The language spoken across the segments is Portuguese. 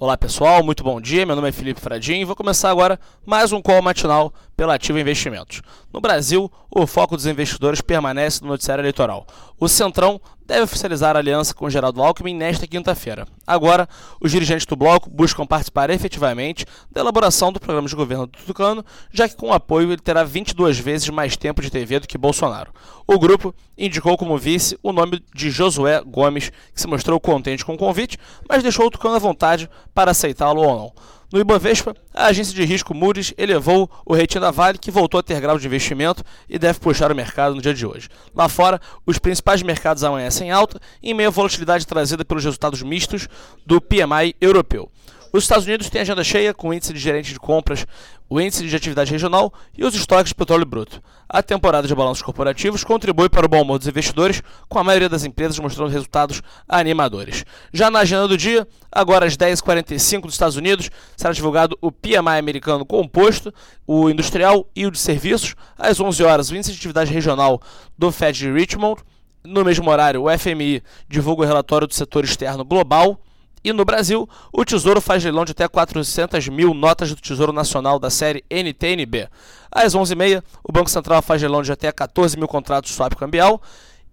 Olá pessoal, muito bom dia. Meu nome é Felipe Fradinho e vou começar agora mais um call matinal pela Ativa Investimentos. No Brasil, o foco dos investidores permanece no noticiário eleitoral. O Centrão deve oficializar a aliança com Geraldo Alckmin nesta quinta-feira. Agora, os dirigentes do bloco buscam participar efetivamente da elaboração do programa de governo do Tucano, já que com o apoio ele terá 22 vezes mais tempo de TV do que Bolsonaro. O grupo indicou como vice o nome de Josué Gomes, que se mostrou contente com o convite, mas deixou o Tucano à vontade para aceitá-lo ou não. No Ibovespa, a agência de risco Moody's elevou o rating da Vale, que voltou a ter grau de investimento e deve puxar o mercado no dia de hoje. Lá fora, os principais mercados amanhecem alta, em meio à volatilidade trazida pelos resultados mistos do PMI europeu. Os Estados Unidos têm agenda cheia com o índice de gerente de compras, o índice de atividade regional e os estoques de petróleo bruto. A temporada de balanços corporativos contribui para o bom humor dos investidores, com a maioria das empresas mostrando resultados animadores. Já na agenda do dia, agora às 10h45 dos Estados Unidos, será divulgado o PMI americano composto, o industrial e o de serviços. Às 11 horas, o índice de atividade regional do Fed de Richmond. No mesmo horário, o FMI divulga o relatório do setor externo global. E no Brasil, o Tesouro faz leilão de até 400 mil notas do Tesouro Nacional da série NTNB. Às 11h30, o Banco Central faz leilão de até 14 mil contratos swap cambial.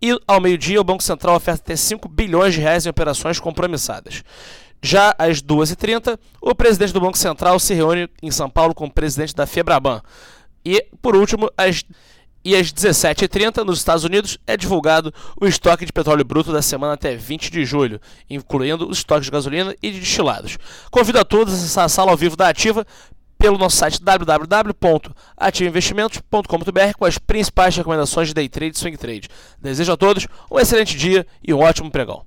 E ao meio-dia, o Banco Central oferta até 5 bilhões de reais em operações compromissadas. Já às 2h30, o presidente do Banco Central se reúne em São Paulo com o presidente da Febraban. E, por último, às e às 17h30, nos Estados Unidos, é divulgado o estoque de petróleo bruto da semana até 20 de julho, incluindo os estoques de gasolina e de destilados. Convido a todos a acessar a sala ao vivo da Ativa pelo nosso site www.ativainvestimentos.com.br com as principais recomendações de day trade e swing trade. Desejo a todos um excelente dia e um ótimo pregão.